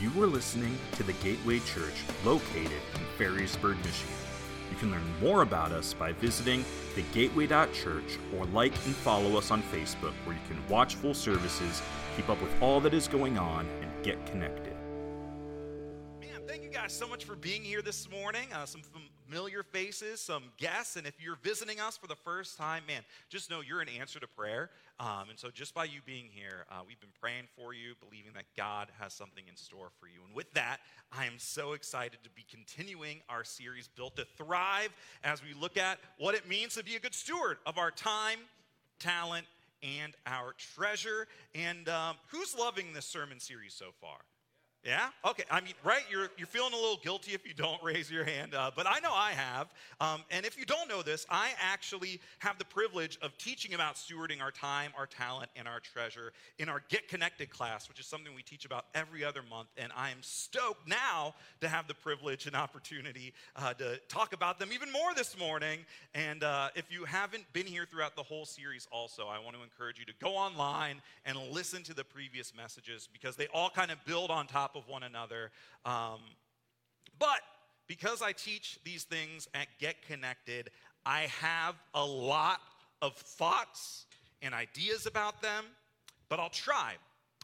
You are listening to the Gateway Church located in Ferrysburg, Michigan. You can learn more about us by visiting thegateway.church or like and follow us on Facebook where you can watch full services, keep up with all that is going on, and get connected. Man, thank you guys so much for being here this morning. Uh, some familiar faces, some guests, and if you're visiting us for the first time, man, just know you're an answer to prayer. Um, and so, just by you being here, uh, we've been praying for you, believing that God has something in store for you. And with that, I am so excited to be continuing our series, Built to Thrive, as we look at what it means to be a good steward of our time, talent, and our treasure. And um, who's loving this sermon series so far? Yeah? Okay. I mean, right? You're, you're feeling a little guilty if you don't raise your hand, uh, but I know I have. Um, and if you don't know this, I actually have the privilege of teaching about stewarding our time, our talent, and our treasure in our Get Connected class, which is something we teach about every other month. And I am stoked now to have the privilege and opportunity uh, to talk about them even more this morning. And uh, if you haven't been here throughout the whole series, also, I want to encourage you to go online and listen to the previous messages because they all kind of build on top of one another. Um, but because I teach these things at Get Connected, I have a lot of thoughts and ideas about them, but I'll try.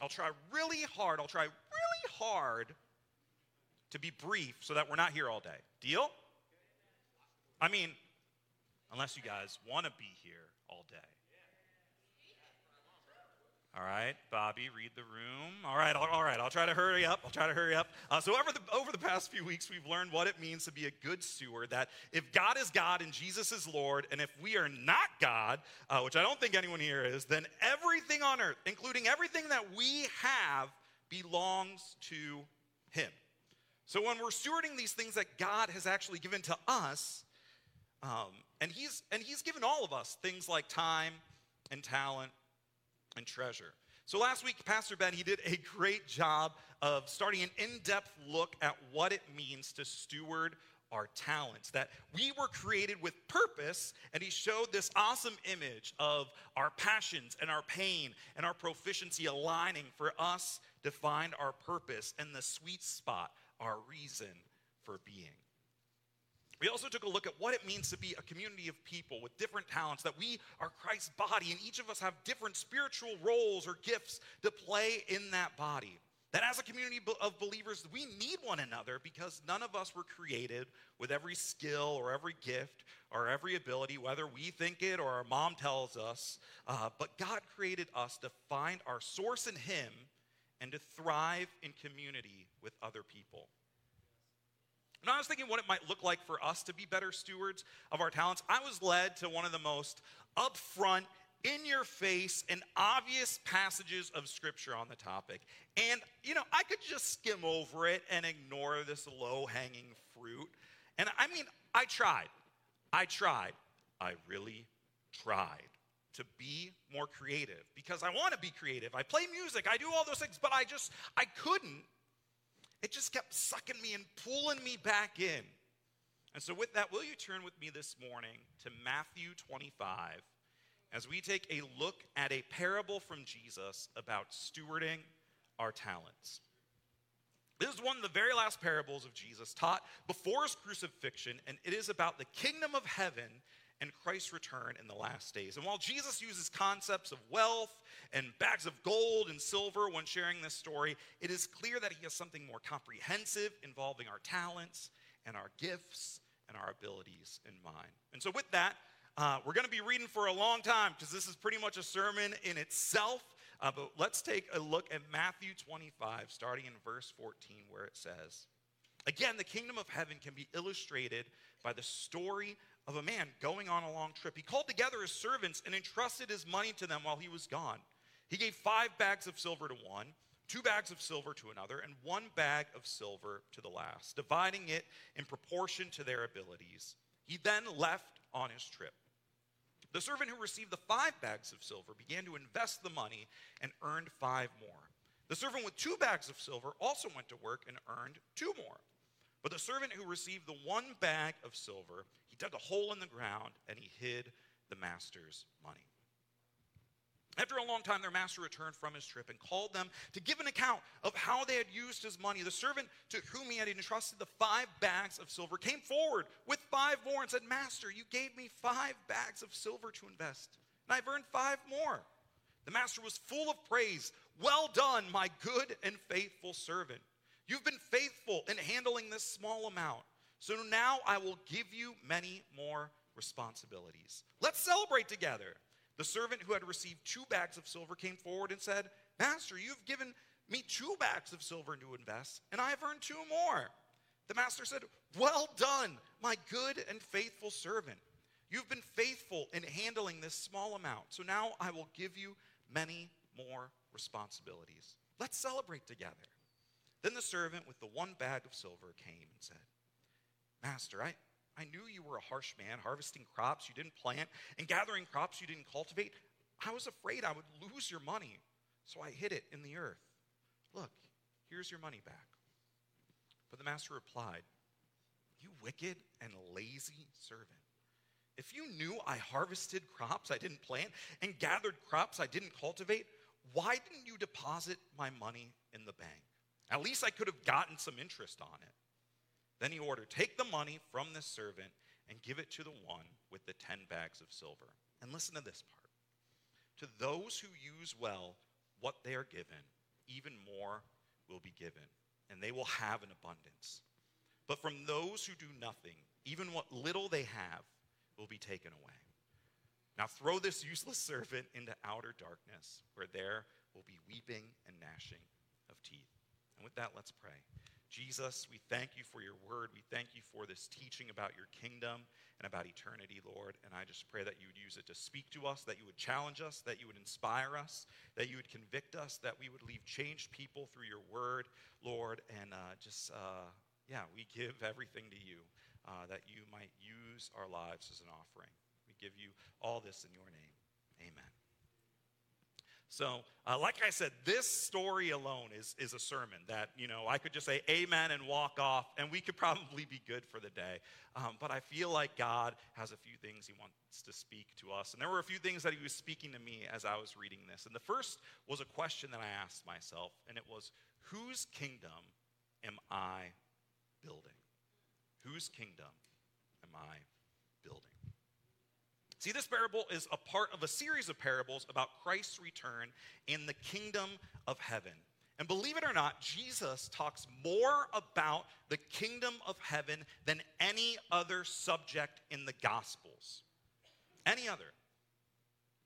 I'll try really hard. I'll try really hard to be brief so that we're not here all day. Deal? I mean, unless you guys want to be here all day. All right, Bobby, read the room. All right, all right, I'll try to hurry up. I'll try to hurry up. Uh, so, over the, over the past few weeks, we've learned what it means to be a good steward. That if God is God and Jesus is Lord, and if we are not God, uh, which I don't think anyone here is, then everything on earth, including everything that we have, belongs to Him. So, when we're stewarding these things that God has actually given to us, um, and, he's, and He's given all of us things like time and talent and treasure. So last week, Pastor Ben, he did a great job of starting an in-depth look at what it means to steward our talents, that we were created with purpose, and he showed this awesome image of our passions and our pain and our proficiency aligning for us to find our purpose and the sweet spot, our reason for being. We also took a look at what it means to be a community of people with different talents, that we are Christ's body, and each of us have different spiritual roles or gifts to play in that body. That as a community of believers, we need one another because none of us were created with every skill or every gift or every ability, whether we think it or our mom tells us. Uh, but God created us to find our source in Him and to thrive in community with other people. And I was thinking what it might look like for us to be better stewards of our talents. I was led to one of the most upfront, in your face, and obvious passages of scripture on the topic. And, you know, I could just skim over it and ignore this low hanging fruit. And I mean, I tried. I tried. I really tried to be more creative because I want to be creative. I play music, I do all those things, but I just, I couldn't it just kept sucking me and pulling me back in. And so, with that, will you turn with me this morning to Matthew 25 as we take a look at a parable from Jesus about stewarding our talents? This is one of the very last parables of Jesus taught before his crucifixion, and it is about the kingdom of heaven and Christ's return in the last days. And while Jesus uses concepts of wealth and bags of gold and silver when sharing this story, it is clear that he has something more comprehensive involving our talents and our gifts and our abilities in mind. And so, with that, uh, we're going to be reading for a long time because this is pretty much a sermon in itself. Uh, but let's take a look at Matthew 25, starting in verse 14, where it says, Again, the kingdom of heaven can be illustrated by the story of a man going on a long trip. He called together his servants and entrusted his money to them while he was gone. He gave five bags of silver to one, two bags of silver to another, and one bag of silver to the last, dividing it in proportion to their abilities. He then left on his trip. The servant who received the five bags of silver began to invest the money and earned five more. The servant with two bags of silver also went to work and earned two more. But the servant who received the one bag of silver, he dug a hole in the ground and he hid the master's money. After a long time, their master returned from his trip and called them to give an account of how they had used his money. The servant to whom he had entrusted the five bags of silver came forward with five more and said, Master, you gave me five bags of silver to invest, and I've earned five more. The master was full of praise. Well done, my good and faithful servant. You've been faithful in handling this small amount. So now I will give you many more responsibilities. Let's celebrate together. The servant who had received two bags of silver came forward and said, Master, you've given me two bags of silver to invest, and I have earned two more. The master said, Well done, my good and faithful servant. You've been faithful in handling this small amount, so now I will give you many more responsibilities. Let's celebrate together. Then the servant with the one bag of silver came and said, Master, I, I knew you were a harsh man, harvesting crops you didn't plant and gathering crops you didn't cultivate. I was afraid I would lose your money, so I hid it in the earth. Look, here's your money back. But the master replied, You wicked and lazy servant. If you knew I harvested crops I didn't plant and gathered crops I didn't cultivate, why didn't you deposit my money in the bank? At least I could have gotten some interest on it. Then he ordered, Take the money from this servant and give it to the one with the 10 bags of silver. And listen to this part. To those who use well what they are given, even more will be given, and they will have an abundance. But from those who do nothing, even what little they have will be taken away. Now throw this useless servant into outer darkness, where there will be weeping and gnashing of teeth. And with that, let's pray. Jesus, we thank you for your word. We thank you for this teaching about your kingdom and about eternity, Lord. And I just pray that you would use it to speak to us, that you would challenge us, that you would inspire us, that you would convict us, that we would leave changed people through your word, Lord. And uh, just, uh, yeah, we give everything to you, uh, that you might use our lives as an offering. We give you all this in your name. Amen. So, uh, like I said, this story alone is, is a sermon that, you know, I could just say amen and walk off, and we could probably be good for the day. Um, but I feel like God has a few things He wants to speak to us. And there were a few things that He was speaking to me as I was reading this. And the first was a question that I asked myself, and it was, Whose kingdom am I building? Whose kingdom am I building? See, this parable is a part of a series of parables about Christ's return in the kingdom of heaven. And believe it or not, Jesus talks more about the kingdom of heaven than any other subject in the Gospels. Any other.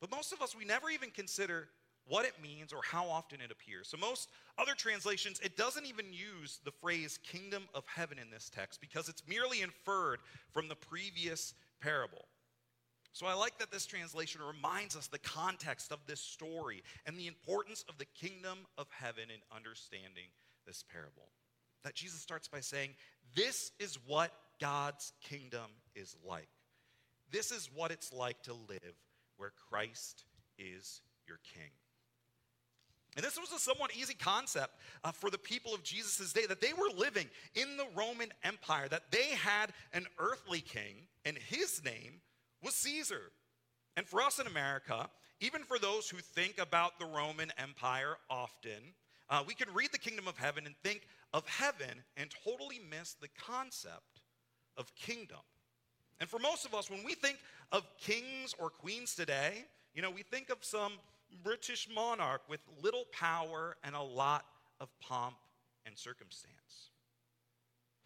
But most of us, we never even consider what it means or how often it appears. So, most other translations, it doesn't even use the phrase kingdom of heaven in this text because it's merely inferred from the previous parable. So I like that this translation reminds us the context of this story and the importance of the kingdom of heaven in understanding this parable. That Jesus starts by saying, This is what God's kingdom is like. This is what it's like to live where Christ is your king. And this was a somewhat easy concept uh, for the people of Jesus' day that they were living in the Roman Empire, that they had an earthly king, and his name was Caesar. And for us in America, even for those who think about the Roman Empire often, uh, we can read the kingdom of heaven and think of heaven and totally miss the concept of kingdom. And for most of us, when we think of kings or queens today, you know, we think of some British monarch with little power and a lot of pomp and circumstance.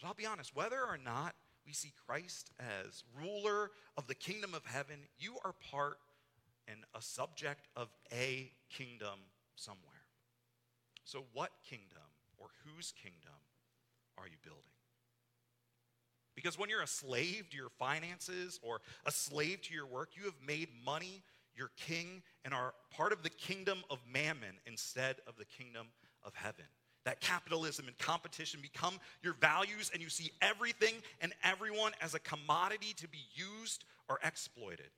But I'll be honest, whether or not we see Christ as ruler of the kingdom of heaven, you are part and a subject of a kingdom somewhere. So, what kingdom or whose kingdom are you building? Because when you're a slave to your finances or a slave to your work, you have made money your king and are part of the kingdom of mammon instead of the kingdom of heaven that capitalism and competition become your values and you see everything and everyone as a commodity to be used or exploited.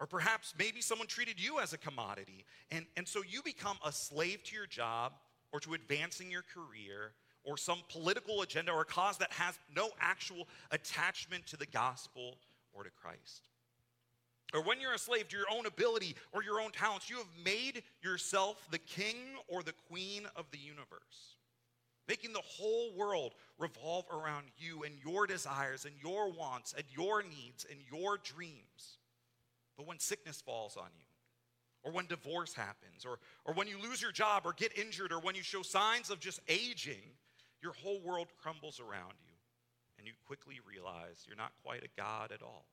Or perhaps maybe someone treated you as a commodity, and, and so you become a slave to your job or to advancing your career or some political agenda or cause that has no actual attachment to the gospel or to Christ. Or when you're a slave to your own ability or your own talents, you have made yourself the king or the queen of the universe, making the whole world revolve around you and your desires and your wants and your needs and your dreams. But when sickness falls on you, or when divorce happens, or, or when you lose your job or get injured, or when you show signs of just aging, your whole world crumbles around you, and you quickly realize you're not quite a God at all.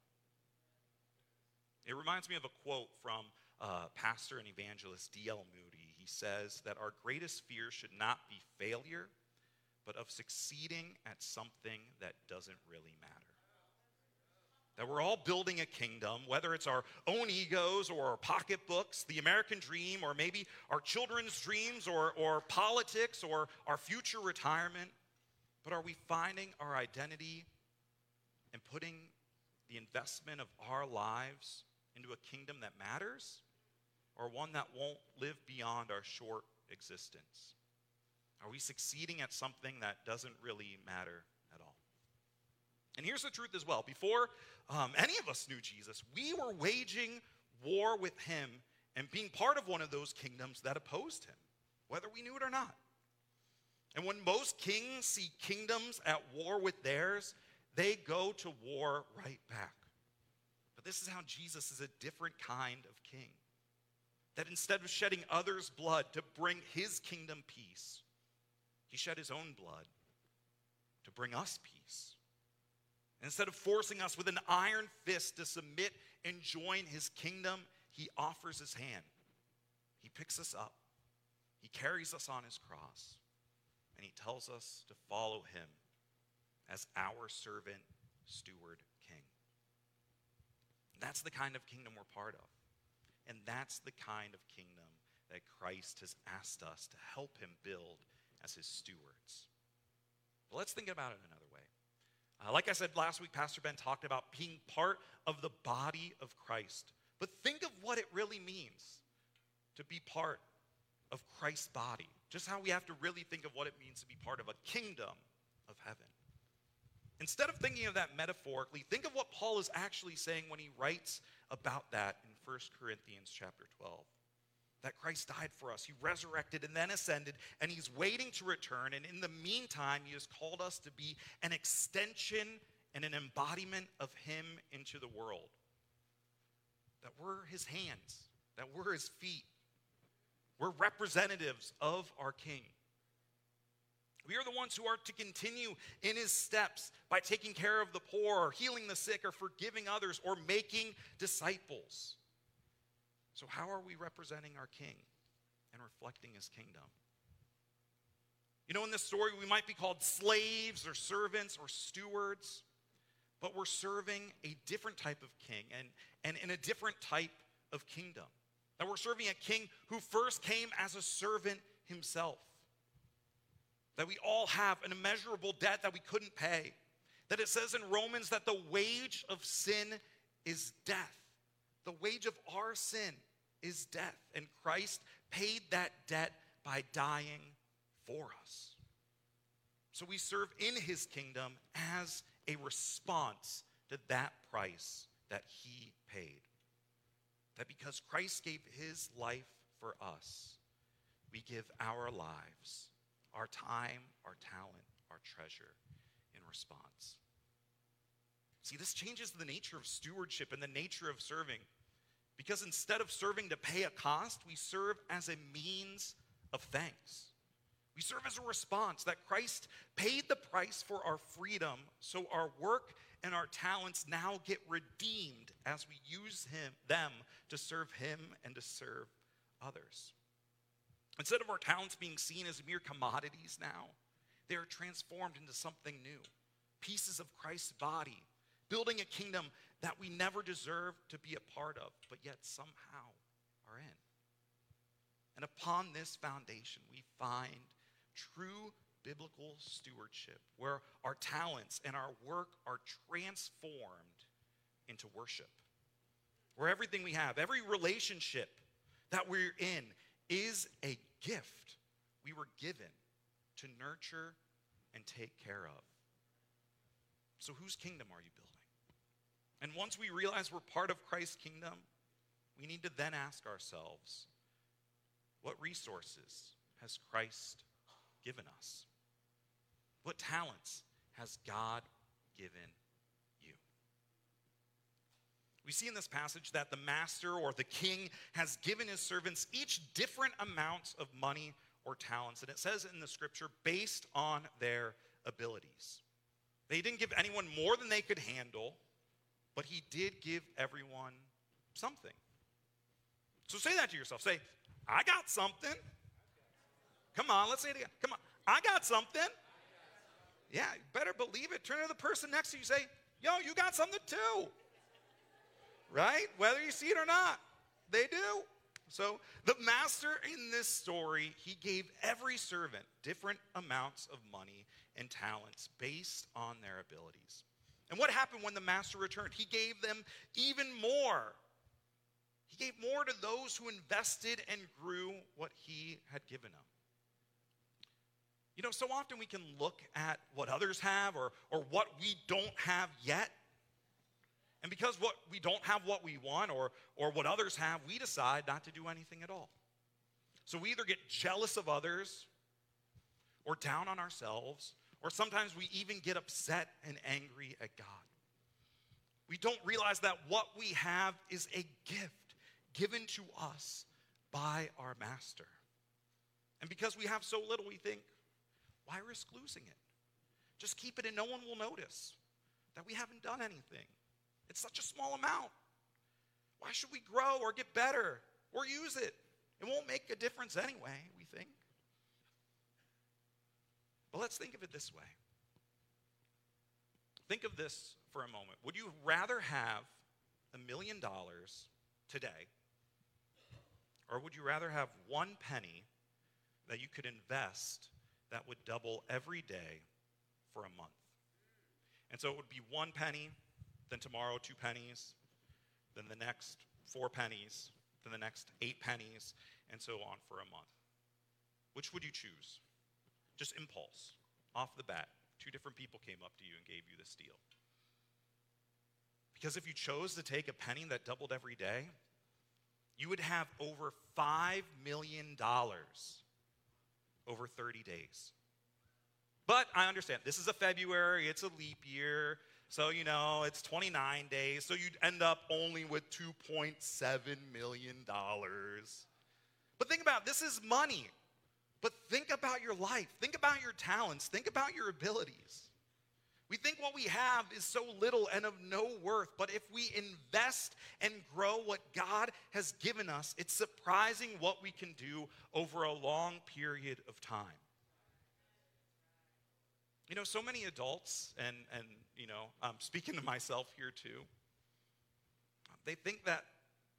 It reminds me of a quote from uh, pastor and evangelist D.L. Moody. He says that our greatest fear should not be failure, but of succeeding at something that doesn't really matter. That we're all building a kingdom, whether it's our own egos or our pocketbooks, the American dream, or maybe our children's dreams, or, or politics, or our future retirement. But are we finding our identity and putting the investment of our lives into a kingdom that matters or one that won't live beyond our short existence? Are we succeeding at something that doesn't really matter at all? And here's the truth as well. Before um, any of us knew Jesus, we were waging war with him and being part of one of those kingdoms that opposed him, whether we knew it or not. And when most kings see kingdoms at war with theirs, they go to war right back. But this is how Jesus is a different kind of king. That instead of shedding others' blood to bring his kingdom peace, he shed his own blood to bring us peace. Instead of forcing us with an iron fist to submit and join his kingdom, he offers his hand. He picks us up, he carries us on his cross, and he tells us to follow him as our servant, steward. That's the kind of kingdom we're part of. And that's the kind of kingdom that Christ has asked us to help him build as his stewards. But let's think about it another way. Uh, like I said last week, Pastor Ben talked about being part of the body of Christ. But think of what it really means to be part of Christ's body. Just how we have to really think of what it means to be part of a kingdom of heaven. Instead of thinking of that metaphorically, think of what Paul is actually saying when he writes about that in 1 Corinthians chapter 12. That Christ died for us, he resurrected and then ascended, and he's waiting to return. And in the meantime, he has called us to be an extension and an embodiment of him into the world. That we're his hands, that we're his feet, we're representatives of our king. We are the ones who are to continue in his steps by taking care of the poor, or healing the sick, or forgiving others, or making disciples. So, how are we representing our king and reflecting his kingdom? You know, in this story, we might be called slaves or servants or stewards, but we're serving a different type of king and, and in a different type of kingdom. That we're serving a king who first came as a servant himself that we all have an immeasurable debt that we couldn't pay. That it says in Romans that the wage of sin is death. The wage of our sin is death. And Christ paid that debt by dying for us. So we serve in his kingdom as a response to that price that he paid. That because Christ gave his life for us, we give our lives our time, our talent, our treasure in response. See, this changes the nature of stewardship and the nature of serving. Because instead of serving to pay a cost, we serve as a means of thanks. We serve as a response that Christ paid the price for our freedom, so our work and our talents now get redeemed as we use him, them to serve Him and to serve others. Instead of our talents being seen as mere commodities now, they are transformed into something new pieces of Christ's body, building a kingdom that we never deserved to be a part of, but yet somehow are in. And upon this foundation, we find true biblical stewardship, where our talents and our work are transformed into worship. Where everything we have, every relationship that we're in, is a gift we were given to nurture and take care of. So, whose kingdom are you building? And once we realize we're part of Christ's kingdom, we need to then ask ourselves what resources has Christ given us? What talents has God given? We see in this passage that the master or the king has given his servants each different amounts of money or talents. And it says in the scripture, based on their abilities. They didn't give anyone more than they could handle, but he did give everyone something. So say that to yourself. Say, I got something. Come on, let's say it again. Come on, I got something. Yeah, better believe it. Turn to the person next to you. Say, yo, you got something too. Right? Whether you see it or not, they do. So the master in this story, he gave every servant different amounts of money and talents based on their abilities. And what happened when the master returned? He gave them even more. He gave more to those who invested and grew what he had given them. You know, so often we can look at what others have or, or what we don't have yet. And because what we don't have what we want or, or what others have, we decide not to do anything at all. So we either get jealous of others or down on ourselves, or sometimes we even get upset and angry at God. We don't realize that what we have is a gift given to us by our master. And because we have so little, we think, why risk losing it? Just keep it and no one will notice that we haven't done anything. It's such a small amount. Why should we grow or get better or use it? It won't make a difference anyway, we think. But let's think of it this way. Think of this for a moment. Would you rather have a million dollars today or would you rather have one penny that you could invest that would double every day for a month? And so it would be one penny, then tomorrow two pennies, then the next four pennies, then the next eight pennies, and so on for a month. Which would you choose? Just impulse, off the bat. Two different people came up to you and gave you this deal. Because if you chose to take a penny that doubled every day, you would have over $5 million over 30 days. But I understand this is a February, it's a leap year, so you know it's 29 days, so you'd end up only with $2.7 million. But think about this is money. But think about your life, think about your talents, think about your abilities. We think what we have is so little and of no worth, but if we invest and grow what God has given us, it's surprising what we can do over a long period of time. You know, so many adults, and, and you know, I'm speaking to myself here too, they think that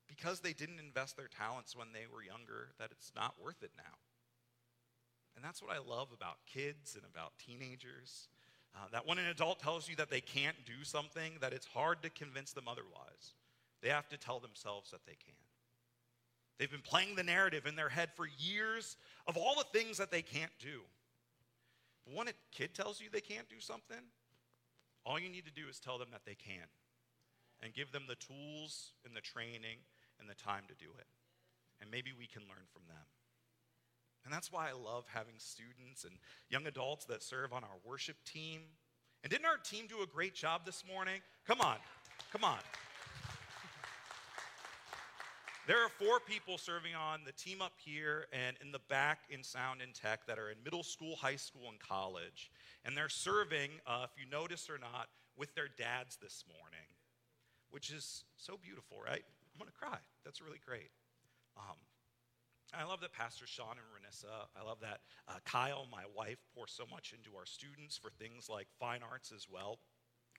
because they didn't invest their talents when they were younger, that it's not worth it now. And that's what I love about kids and about teenagers uh, that when an adult tells you that they can't do something, that it's hard to convince them otherwise. They have to tell themselves that they can. They've been playing the narrative in their head for years of all the things that they can't do. When a kid tells you they can't do something, all you need to do is tell them that they can and give them the tools and the training and the time to do it. And maybe we can learn from them. And that's why I love having students and young adults that serve on our worship team. And didn't our team do a great job this morning? Come on, come on. There are four people serving on the team up here and in the back in sound and tech that are in middle school, high school, and college. And they're serving, uh, if you notice or not, with their dads this morning, which is so beautiful, right? I'm gonna cry. That's really great. Um, I love that Pastor Sean and Renissa, I love that uh, Kyle, my wife, pour so much into our students for things like fine arts as well,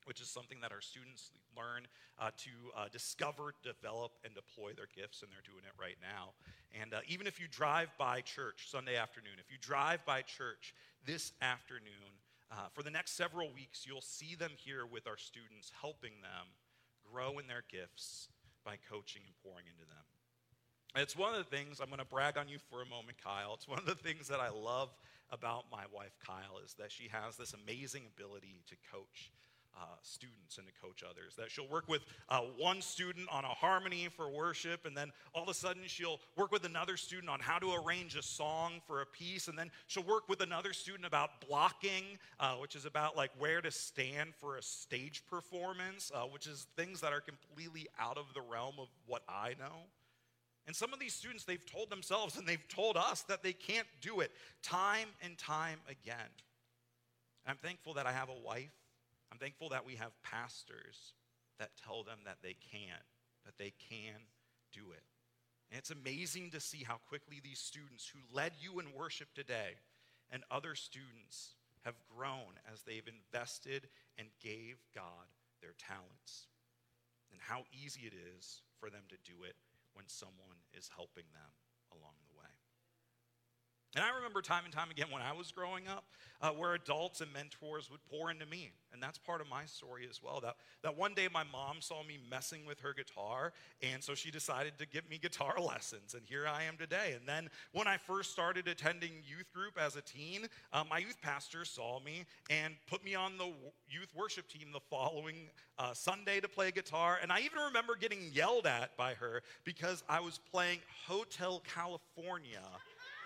which is something that our students learn uh, to uh, discover, develop, and deploy their gifts, and they're doing it right now. And uh, even if you drive by church Sunday afternoon, if you drive by church this afternoon, uh, for the next several weeks, you'll see them here with our students, helping them grow in their gifts by coaching and pouring into them. It's one of the things, I'm going to brag on you for a moment, Kyle. It's one of the things that I love about my wife, Kyle, is that she has this amazing ability to coach. Uh, students and to coach others. That she'll work with uh, one student on a harmony for worship, and then all of a sudden she'll work with another student on how to arrange a song for a piece, and then she'll work with another student about blocking, uh, which is about like where to stand for a stage performance, uh, which is things that are completely out of the realm of what I know. And some of these students, they've told themselves and they've told us that they can't do it time and time again. And I'm thankful that I have a wife I'm thankful that we have pastors that tell them that they can, that they can do it. And it's amazing to see how quickly these students who led you in worship today and other students have grown as they've invested and gave God their talents. And how easy it is for them to do it when someone is helping them along. And I remember time and time again when I was growing up, uh, where adults and mentors would pour into me. And that's part of my story as well. That, that one day my mom saw me messing with her guitar, and so she decided to give me guitar lessons. And here I am today. And then when I first started attending youth group as a teen, uh, my youth pastor saw me and put me on the youth worship team the following uh, Sunday to play guitar. And I even remember getting yelled at by her because I was playing Hotel California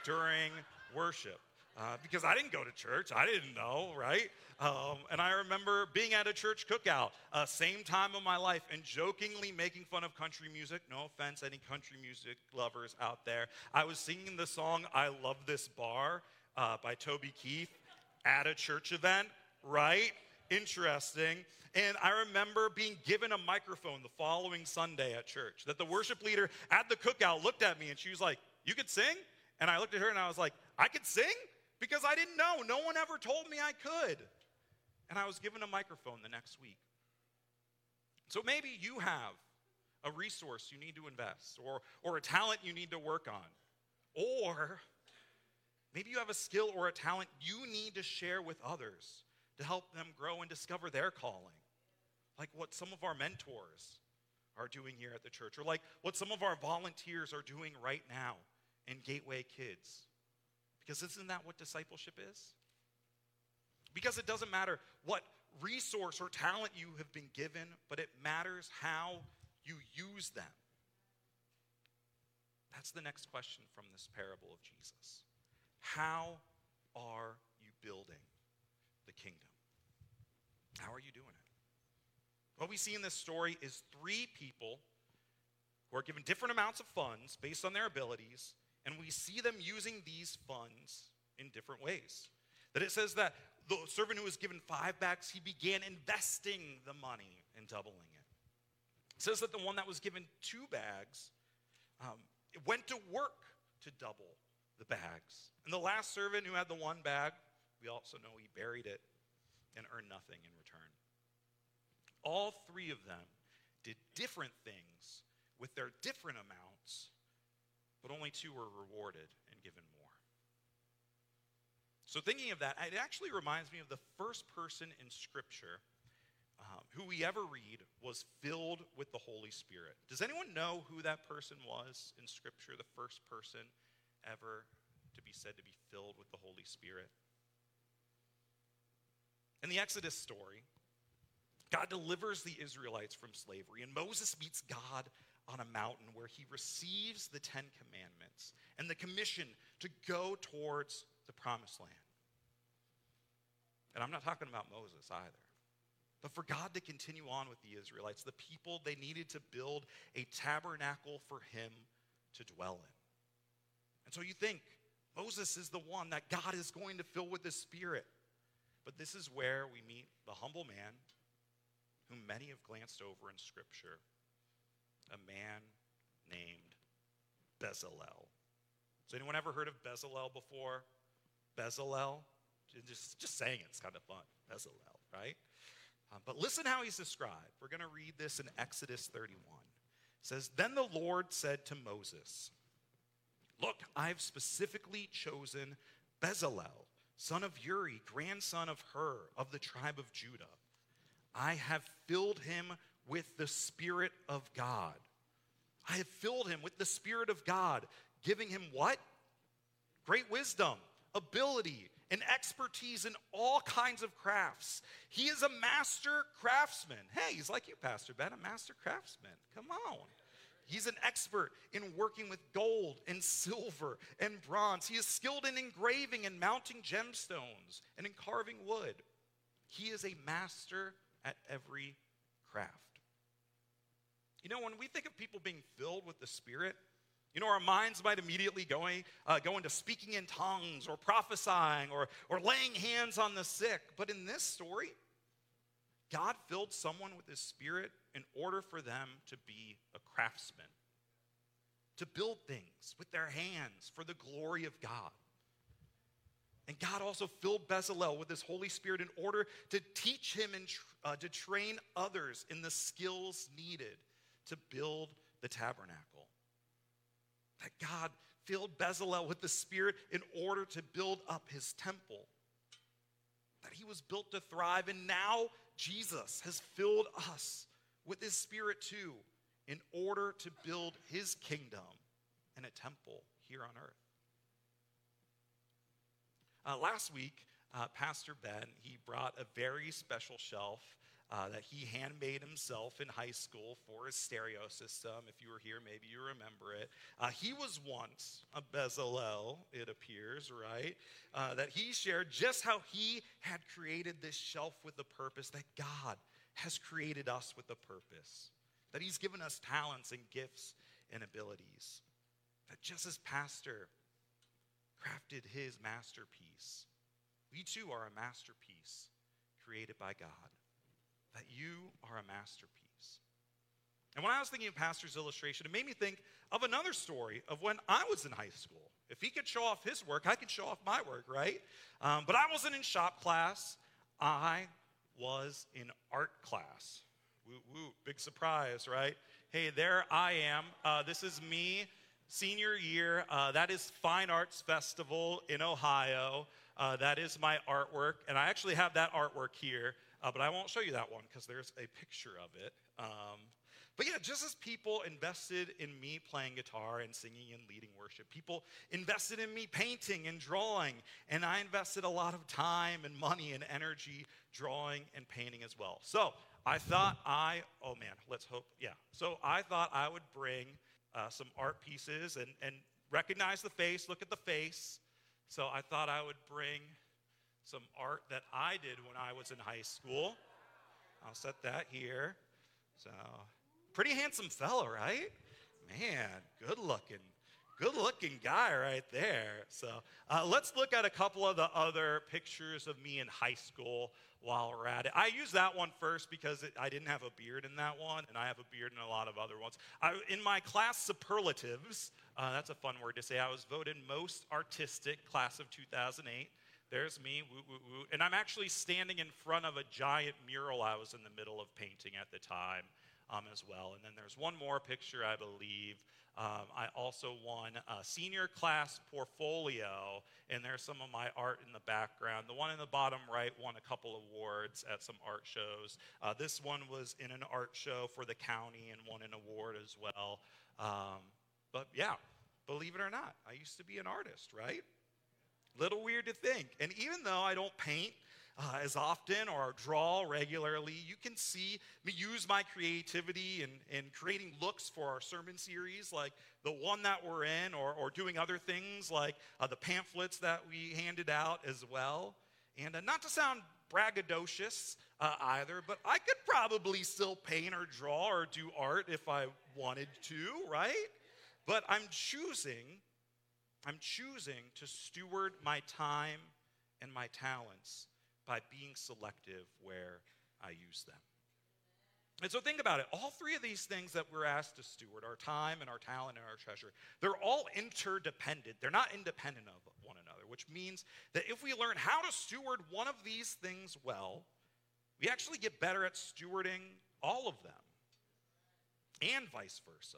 during worship. Uh, because I didn't go to church. I didn't know, right? Um, and I remember being at a church cookout, uh, same time of my life, and jokingly making fun of country music. No offense, any country music lovers out there. I was singing the song I Love This Bar uh, by Toby Keith at a church event, right? Interesting. And I remember being given a microphone the following Sunday at church that the worship leader at the cookout looked at me and she was like, You could sing? And I looked at her and I was like, I could sing? Because I didn't know. No one ever told me I could. And I was given a microphone the next week. So maybe you have a resource you need to invest, or, or a talent you need to work on, or maybe you have a skill or a talent you need to share with others to help them grow and discover their calling, like what some of our mentors are doing here at the church, or like what some of our volunteers are doing right now in Gateway Kids. Because isn't that what discipleship is? Because it doesn't matter what resource or talent you have been given, but it matters how you use them. That's the next question from this parable of Jesus. How are you building the kingdom? How are you doing it? What we see in this story is three people who are given different amounts of funds based on their abilities and we see them using these funds in different ways. That it says that the servant who was given five bags, he began investing the money and doubling it. It says that the one that was given two bags um, went to work to double the bags. And the last servant who had the one bag, we also know he buried it and earned nothing in return. All three of them did different things with their different amounts but only two were rewarded and given more. So, thinking of that, it actually reminds me of the first person in Scripture um, who we ever read was filled with the Holy Spirit. Does anyone know who that person was in Scripture, the first person ever to be said to be filled with the Holy Spirit? In the Exodus story, God delivers the Israelites from slavery, and Moses meets God on a mountain where he receives the Ten Commandments and the commission to go towards the promised land. And I'm not talking about Moses either. But for God to continue on with the Israelites, the people, they needed to build a tabernacle for him to dwell in. And so you think Moses is the one that God is going to fill with the Spirit. But this is where we meet the humble man whom many have glanced over in Scripture a man named Bezalel. Has anyone ever heard of Bezalel before? Bezalel? Just, just saying it's kind of fun. Bezalel, right? Um, but listen how he's described. We're going to read this in Exodus 31. It says, Then the Lord said to Moses, Look, I've specifically chosen Bezalel, son of Uri, grandson of Hur, of the tribe of Judah. I have filled him with the Spirit of God. I have filled him with the Spirit of God, giving him what? Great wisdom, ability, and expertise in all kinds of crafts. He is a master craftsman. Hey, he's like you, Pastor Ben, a master craftsman. Come on. He's an expert in working with gold and silver and bronze. He is skilled in engraving and mounting gemstones and in carving wood. He is a master at every craft. You know, when we think of people being filled with the Spirit, you know, our minds might immediately go, uh, go into speaking in tongues or prophesying or, or laying hands on the sick. But in this story, God filled someone with his spirit in order for them to be a craftsman, to build things with their hands for the glory of God. And God also filled Bezalel with his Holy Spirit in order to teach him and uh, to train others in the skills needed to build the tabernacle that God filled Bezalel with the Spirit in order to build up his temple. That he was built to thrive, and now Jesus has filled us with his Spirit too in order to build his kingdom and a temple here on earth. Uh, last week, uh, Pastor Ben, he brought a very special shelf uh, that he handmade himself in high school for his stereo system. If you were here, maybe you remember it. Uh, he was once a Bezalel, it appears, right? Uh, that he shared just how he had created this shelf with the purpose, that God has created us with a purpose, that he's given us talents and gifts and abilities. That just as Pastor crafted his masterpiece, we too are a masterpiece created by God that you are a masterpiece. And when I was thinking of Pastor's illustration, it made me think of another story of when I was in high school. If he could show off his work, I could show off my work, right? Um, but I wasn't in shop class, I was in art class. Woo, woo, big surprise, right? Hey, there I am. Uh, this is me, senior year. Uh, that is Fine Arts Festival in Ohio. Uh, that is my artwork, and I actually have that artwork here. Uh, but I won't show you that one because there's a picture of it. Um, but yeah, just as people invested in me playing guitar and singing and leading worship, people invested in me painting and drawing, and I invested a lot of time and money and energy drawing and painting as well. So I thought I, oh man, let's hope, yeah. So I thought I would bring uh, some art pieces and, and recognize the face, look at the face. So I thought I would bring some art that I did when I was in high school. I'll set that here. So, pretty handsome fellow, right? Man, good looking. Good looking guy right there. So, uh, let's look at a couple of the other pictures of me in high school while we're at it. I use that one first because it, I didn't have a beard in that one, and I have a beard in a lot of other ones. I, in my class superlatives, uh, that's a fun word to say, I was voted most artistic class of 2008. There's me, woo, woo, woo. And I'm actually standing in front of a giant mural I was in the middle of painting at the time um, as well. And then there's one more picture, I believe. Um, I also won a senior class portfolio, and there's some of my art in the background. The one in the bottom right won a couple awards at some art shows. Uh, this one was in an art show for the county and won an award as well. Um, but yeah, believe it or not, I used to be an artist, right? Little weird to think. And even though I don't paint uh, as often or draw regularly, you can see me use my creativity in, in creating looks for our sermon series, like the one that we're in, or, or doing other things like uh, the pamphlets that we handed out as well. And uh, not to sound braggadocious uh, either, but I could probably still paint or draw or do art if I wanted to, right? But I'm choosing I'm choosing to steward my time and my talents by being selective where I use them. And so think about it. All three of these things that we're asked to steward our time and our talent and our treasure they're all interdependent. They're not independent of one another, which means that if we learn how to steward one of these things well, we actually get better at stewarding all of them, and vice versa.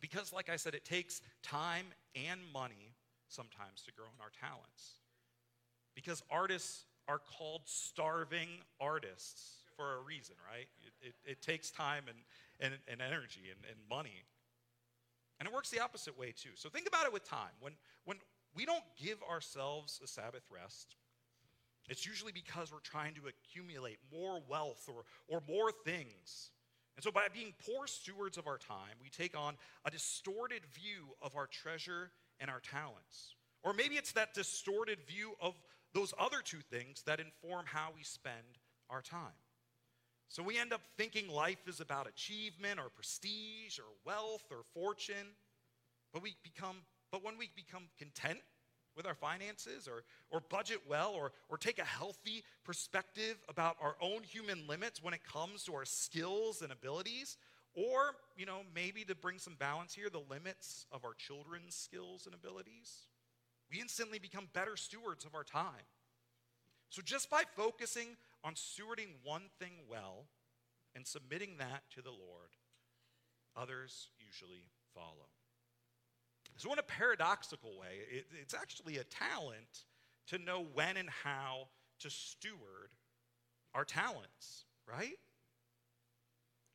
Because, like I said, it takes time and money sometimes to grow in our talents. Because artists are called starving artists for a reason, right? It, it, it takes time and, and, and energy and, and money. And it works the opposite way, too. So think about it with time. When, when we don't give ourselves a Sabbath rest, it's usually because we're trying to accumulate more wealth or, or more things. And so, by being poor stewards of our time, we take on a distorted view of our treasure and our talents. Or maybe it's that distorted view of those other two things that inform how we spend our time. So we end up thinking life is about achievement or prestige or wealth or fortune. But we become but when we become content with our finances or, or budget well or, or take a healthy perspective about our own human limits when it comes to our skills and abilities, or, you know, maybe to bring some balance here, the limits of our children's skills and abilities, we instantly become better stewards of our time. So just by focusing on stewarding one thing well and submitting that to the Lord, others usually follow. So, in a paradoxical way, it, it's actually a talent to know when and how to steward our talents, right?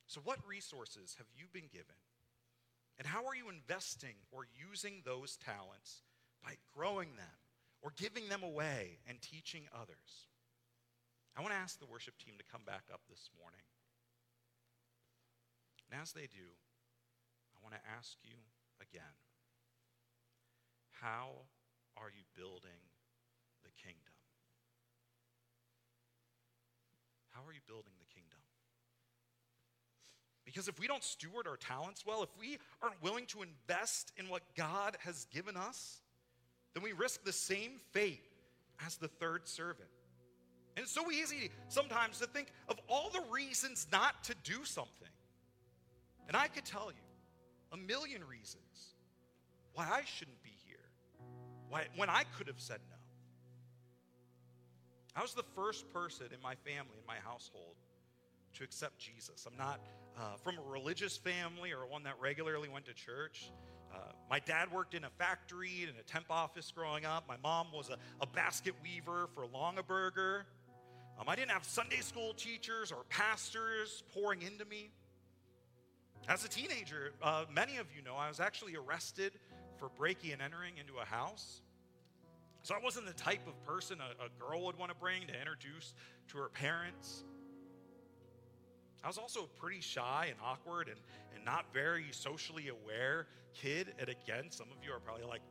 So, what resources have you been given? And how are you investing or using those talents by growing them or giving them away and teaching others? I want to ask the worship team to come back up this morning. And as they do, I want to ask you again how are you building the kingdom? How are you building the kingdom? Because if we don't steward our talents well, if we aren't willing to invest in what God has given us, then we risk the same fate as the third servant. And it's so easy sometimes to think of all the reasons not to do something. And I could tell you a million reasons why I shouldn't be when I could have said no. I was the first person in my family, in my household, to accept Jesus. I'm not uh, from a religious family or one that regularly went to church. Uh, my dad worked in a factory in a temp office growing up. My mom was a, a basket weaver for Longaberger. Um, I didn't have Sunday school teachers or pastors pouring into me. As a teenager, uh, many of you know I was actually arrested for breaking and entering into a house. So I wasn't the type of person a, a girl would want to bring to introduce to her parents. I was also a pretty shy and awkward and, and not very socially aware kid. And again, some of you are probably like,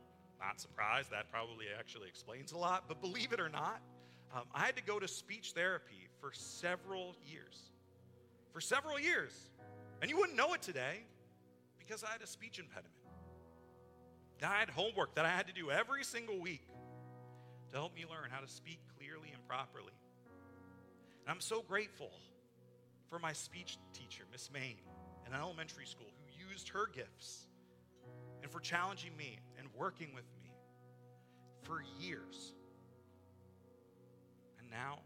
not surprised. That probably actually explains a lot. But believe it or not, um, I had to go to speech therapy for several years. For several years. And you wouldn't know it today because I had a speech impediment. I had homework that I had to do every single week to help me learn how to speak clearly and properly. And I'm so grateful for my speech teacher, Miss Main, in elementary school, who used her gifts and for challenging me and working with me for years. And now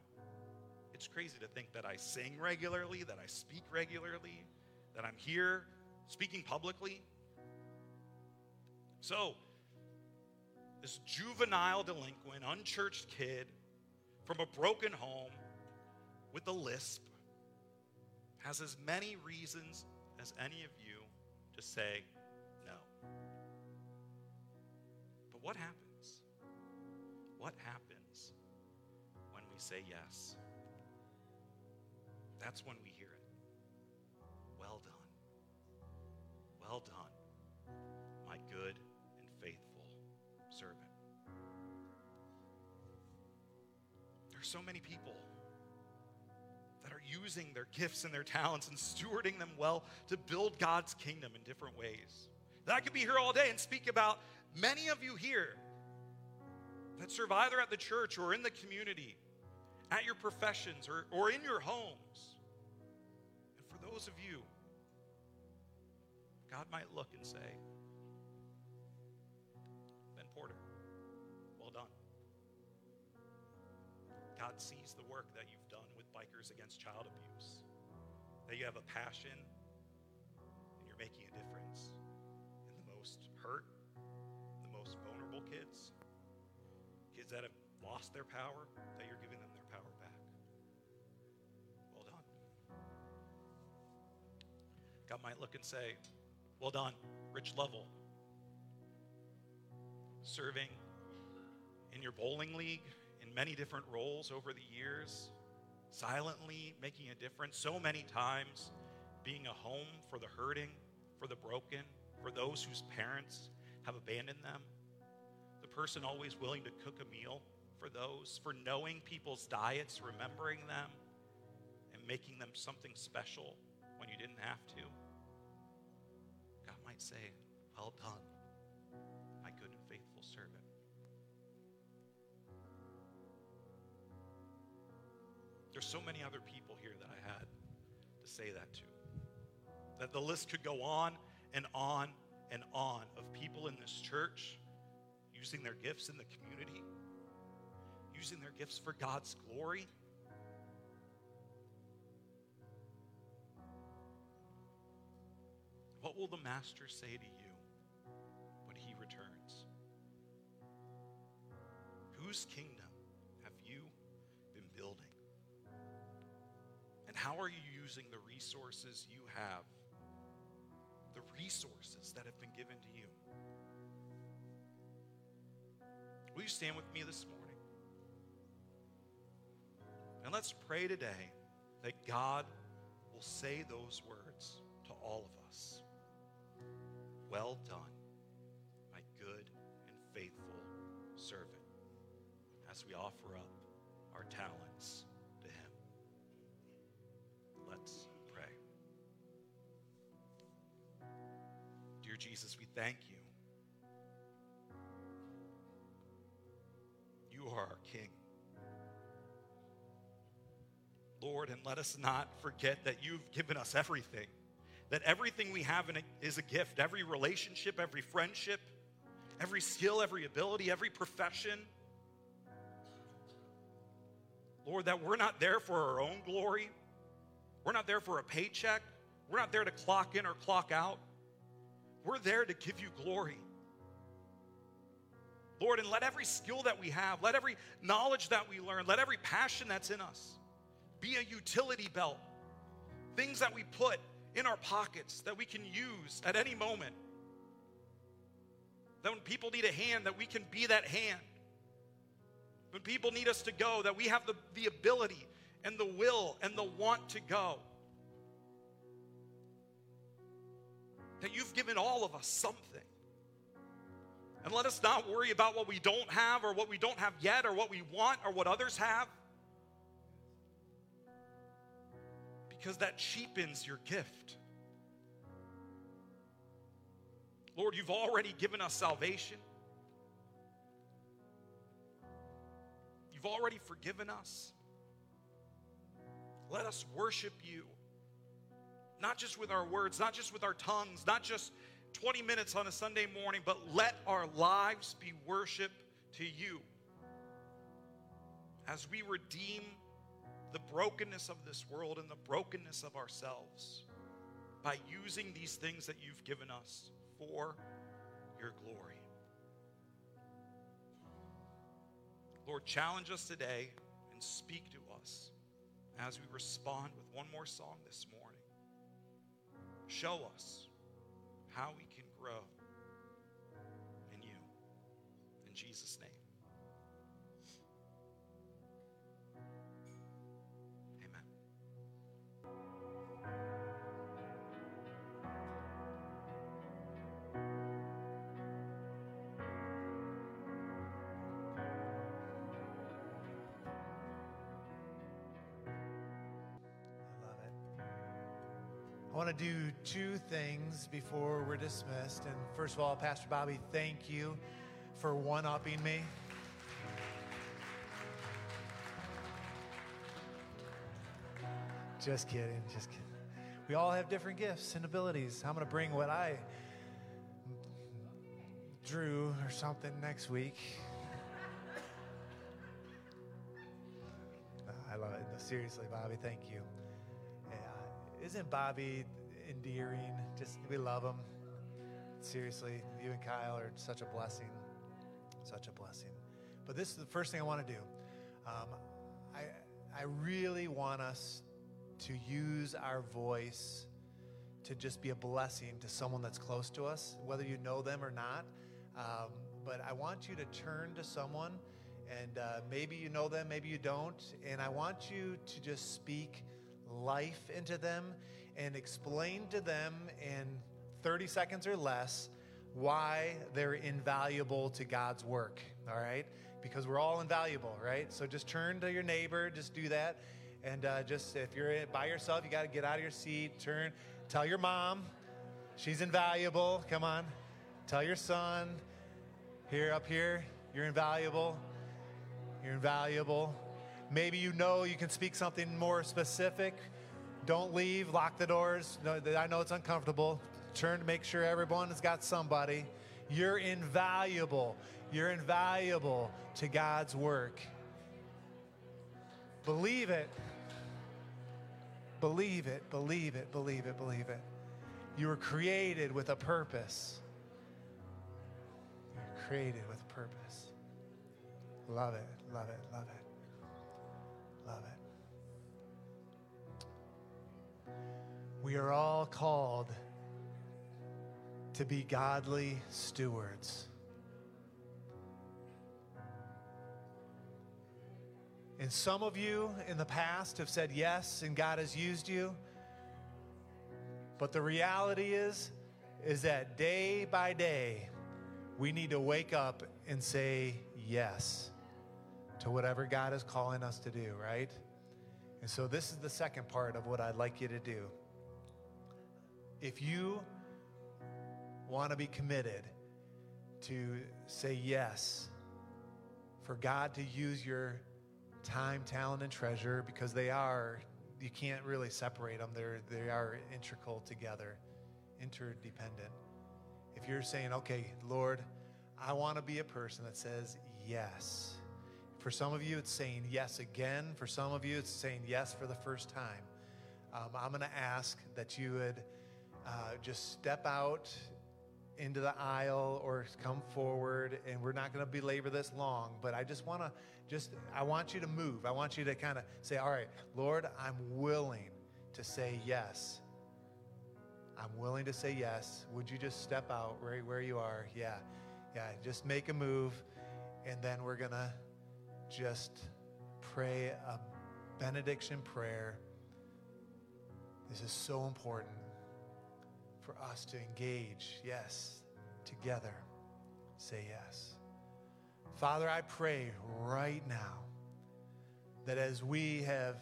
it's crazy to think that I sing regularly, that I speak regularly, that I'm here speaking publicly. So, this juvenile delinquent, unchurched kid from a broken home with a lisp has as many reasons as any of you to say no. But what happens? What happens when we say yes? That's when we hear it. Well done. Well done, my good So many people that are using their gifts and their talents and stewarding them well to build God's kingdom in different ways. That I could be here all day and speak about many of you here that serve either at the church or in the community, at your professions or, or in your homes. And for those of you, God might look and say, God sees the work that you've done with Bikers Against Child Abuse, that you have a passion and you're making a difference in the most hurt, the most vulnerable kids, kids that have lost their power, that you're giving them their power back. Well done. God might look and say, Well done, Rich Lovell, serving in your bowling league, many different roles over the years, silently making a difference so many times, being a home for the hurting, for the broken, for those whose parents have abandoned them. The person always willing to cook a meal for those, for knowing people's diets, remembering them, and making them something special when you didn't have to. God might say, Well done, There's so many other people here that I had to say that to. That the list could go on and on and on of people in this church using their gifts in the community, using their gifts for God's glory. What will the Master say to you when he returns? Whose kingdom how are you using the resources you have? The resources that have been given to you. Will you stand with me this morning? And let's pray today that God will say those words to all of us. Well done, my good and faithful servant, as we offer up our talents Jesus, we thank you. You are our King. Lord, and let us not forget that you've given us everything. That everything we have is a gift. Every relationship, every friendship, every skill, every ability, every profession. Lord, that we're not there for our own glory. We're not there for a paycheck. We're not there to clock in or clock out. We're there to give you glory. Lord, and let every skill that we have, let every knowledge that we learn, let every passion that's in us be a utility belt. Things that we put in our pockets that we can use at any moment. That when people need a hand, that we can be that hand. When people need us to go, that we have the, the ability and the will and the want to go. That you've given all of us something. And let us not worry about what we don't have or what we don't have yet or what we want or what others have. because that cheapens your gift. Lord, you've already given us salvation. You've already forgiven us. Let us worship you. Not just with our words, not just with our tongues, not just 20 minutes on a Sunday morning, but let our lives be worship to you. As we redeem the brokenness of this world and the brokenness of ourselves by using these things that you've given us for your glory. Lord, challenge us today and speak to us as we respond with one more song this morning. Show us how we can grow in you. In Jesus' name. Want to do two things before we're dismissed. And first of all, Pastor Bobby, thank you for one upping me. Just kidding, just kidding. We all have different gifts and abilities. I'm going to bring what I drew or something next week. I love it. seriously, Bobby, thank you. Isn't Bobby endearing? Just we love him. Seriously, you and Kyle are such a blessing, such a blessing. But this is the first thing I want to do. Um, I I really want us to use our voice to just be a blessing to someone that's close to us, whether you know them or not. Um, but I want you to turn to someone And uh, maybe you know them, maybe you don't. And I want you to just speak life into them and explain to them in 30 seconds or less why they're invaluable to God's work, all right? Because we're all invaluable, right? So just turn to your neighbor, just do that. And uh, just if you're by yourself, you got to get out of your seat, turn, tell your mom she's invaluable. Come on. Tell your son here, up here, you're invaluable. You're invaluable. Maybe you know you can speak something more specific. Don't leave, lock the doors. I know it's uncomfortable. Turn to make sure everyone has got somebody. You're invaluable. You're invaluable to God's work. Believe it. Believe it, believe it, believe it, believe it. You were created with a purpose. You're created with a purpose. Love it, love it, love it, We are all called to be godly stewards. And some of you in the past have said yes, and God has used you. But the reality is, is that day by day, we need to wake up and say yes to whatever God is calling us to do, right? And so, this is the second part of what I'd like you to do. If you want to be committed to say yes for God to use your time, talent, and treasure because they are, you can't really separate them. They're, they are integral together, interdependent. If you're saying, okay, Lord, I want to be a person that says yes. For some of you, it's saying yes again. For some of you, it's saying yes for the first time. Um, I'm going to ask that you would uh, just step out into the aisle or come forward, and we're not going to belabor this long, but I just want to just, I want you to move. I want you to kind of say, All right, Lord, I'm willing to say yes. I'm willing to say yes. Would you just step out right where you are? Yeah. Yeah. Just make a move. And then we're going to just pray a benediction prayer. This is so important for us to engage, yes, together. Say yes. Father, I pray right now that as we have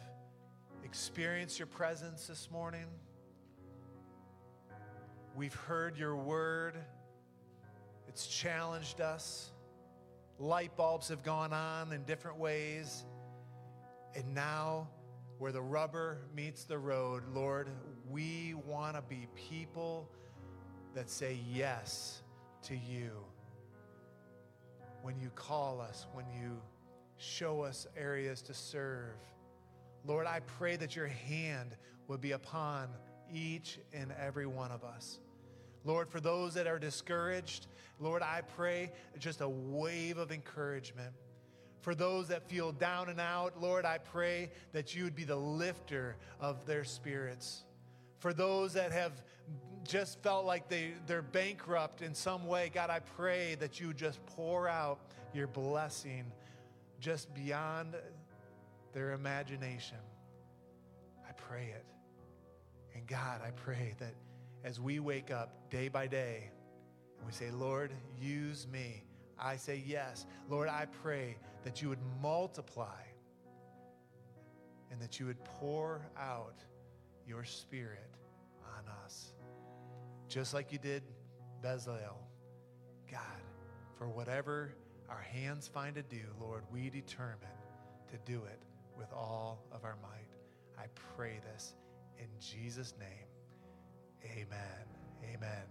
experienced your presence this morning, we've heard your word, it's challenged us. Light bulbs have gone on in different ways. And now, where the rubber meets the road, Lord, we want to be people that say yes to you when you call us, when you show us areas to serve. Lord, I pray that your hand would be upon each and every one of us. Lord, for those that are discouraged, Lord, I pray just a wave of encouragement. For those that feel down and out, Lord, I pray that you would be the lifter of their spirits. For those that have just felt like they, they're bankrupt in some way, God, I pray that you just pour out your blessing just beyond their imagination. I pray it. And God, I pray that as we wake up day by day and we say, Lord, use me, I say yes. Lord, I pray that you would multiply and that you would pour out your spirit on us just like you did Bezalel. God, for whatever our hands find to do, Lord, we determine to do it with all of our might. I pray this in Jesus' name. Amen. Amen.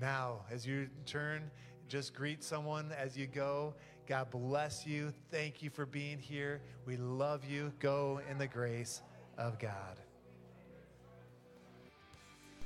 Now, as you turn, just greet someone as you go. God bless you. Thank you for being here. We love you. Go in the grace of God.